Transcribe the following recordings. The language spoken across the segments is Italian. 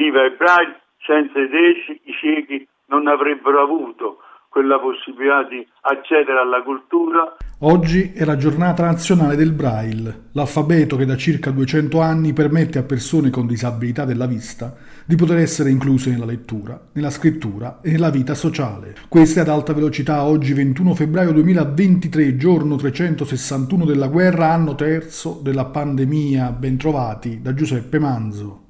viva il Braille, senza i ciechi, i ciechi non avrebbero avuto quella possibilità di accedere alla cultura. Oggi è la giornata nazionale del Braille, l'alfabeto che da circa 200 anni permette a persone con disabilità della vista di poter essere incluse nella lettura, nella scrittura e nella vita sociale. Questa è ad alta velocità oggi 21 febbraio 2023, giorno 361 della guerra, anno terzo della pandemia. Bentrovati da Giuseppe Manzo.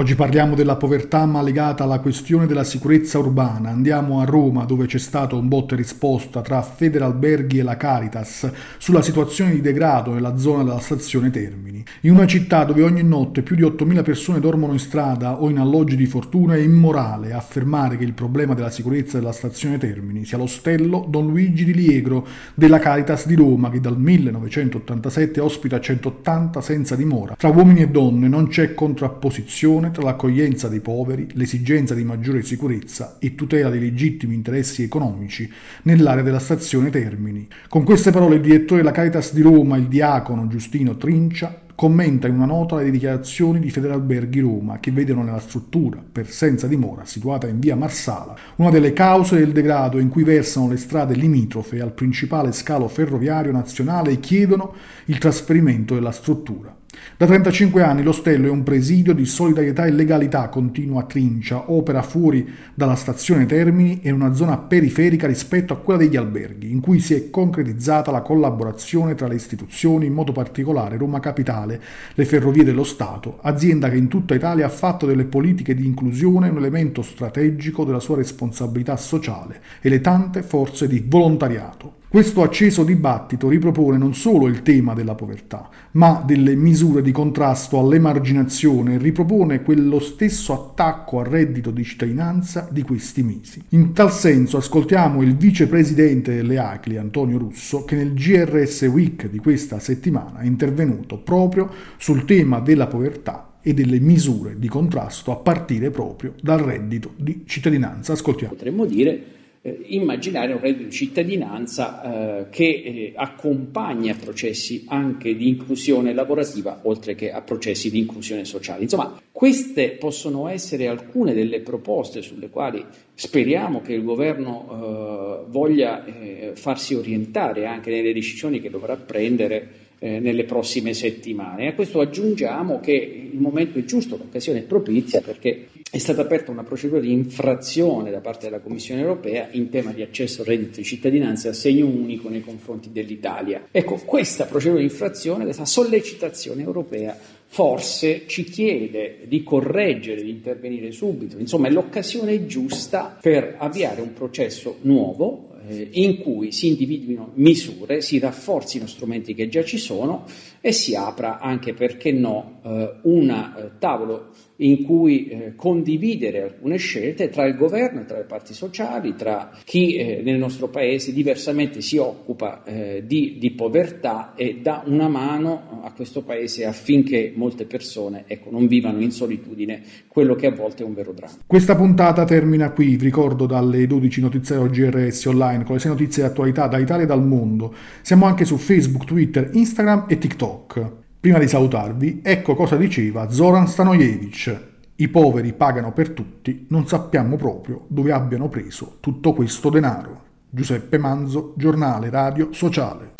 Oggi parliamo della povertà ma legata alla questione della sicurezza urbana. Andiamo a Roma dove c'è stato un botte risposta tra Federalberghi e la Caritas sulla situazione di degrado nella zona della stazione Termini. In una città dove ogni notte più di 8.000 persone dormono in strada o in alloggi di fortuna è immorale affermare che il problema della sicurezza della stazione Termini sia lo stello Don Luigi di Liegro della Caritas di Roma che dal 1987 ospita 180 senza dimora. Tra uomini e donne non c'è contrapposizione tra l'accoglienza dei poveri, l'esigenza di maggiore sicurezza e tutela dei legittimi interessi economici nell'area della stazione Termini. Con queste parole il direttore della Caritas di Roma, il diacono Giustino Trincia, commenta in una nota le dichiarazioni di Federalberghi Roma che vedono nella struttura per senza dimora situata in via Marsala una delle cause del degrado in cui versano le strade limitrofe al principale scalo ferroviario nazionale e chiedono il trasferimento della struttura. Da 35 anni l'ostello è un presidio di solidarietà e legalità, continua Trincia, opera fuori dalla stazione Termini e in una zona periferica rispetto a quella degli alberghi, in cui si è concretizzata la collaborazione tra le istituzioni, in modo particolare Roma Capitale, le Ferrovie dello Stato, azienda che in tutta Italia ha fatto delle politiche di inclusione un elemento strategico della sua responsabilità sociale e le tante forze di volontariato. Questo acceso dibattito ripropone non solo il tema della povertà, ma delle misure di contrasto all'emarginazione e ripropone quello stesso attacco al reddito di cittadinanza di questi mesi. In tal senso ascoltiamo il vicepresidente delle ACLI, Antonio Russo, che nel GRS Week di questa settimana è intervenuto proprio sul tema della povertà e delle misure di contrasto a partire proprio dal reddito di cittadinanza. Ascoltiamo. Potremmo dire eh, immaginare un reddito di cittadinanza eh, che eh, accompagna processi anche di inclusione lavorativa oltre che a processi di inclusione sociale. Insomma, queste possono essere alcune delle proposte sulle quali speriamo che il governo eh, voglia eh, farsi orientare anche nelle decisioni che dovrà prendere eh, nelle prossime settimane. A questo aggiungiamo che il momento è giusto, l'occasione è propizia perché è stata aperta una procedura di infrazione da parte della Commissione europea in tema di accesso al reddito di cittadinanza a segno unico nei confronti dell'Italia. Ecco, questa procedura di infrazione, questa sollecitazione europea forse ci chiede di correggere, di intervenire subito, insomma è l'occasione giusta per avviare un processo nuovo eh, in cui si individuino misure, si rafforzino strumenti che già ci sono e si apra anche, perché no, eh, un eh, tavolo in cui eh, condividere alcune scelte tra il governo tra le parti sociali, tra chi eh, nel nostro paese diversamente si occupa eh, di, di, povertà e dà una mano a questo paese affinché molte persone ecco, non vivano in solitudine quello che a volte è un vero dramma. Questa puntata termina qui, vi ricordo dalle 12 notizie GRS online con le 6 notizie di attualità da Italia e dal mondo. Siamo anche su Facebook, Twitter, Instagram e TikTok. Prima di salutarvi, ecco cosa diceva Zoran Stanojevic. I poveri pagano per tutti, non sappiamo proprio dove abbiano preso tutto questo denaro. Giuseppe Manzo, giornale radio sociale.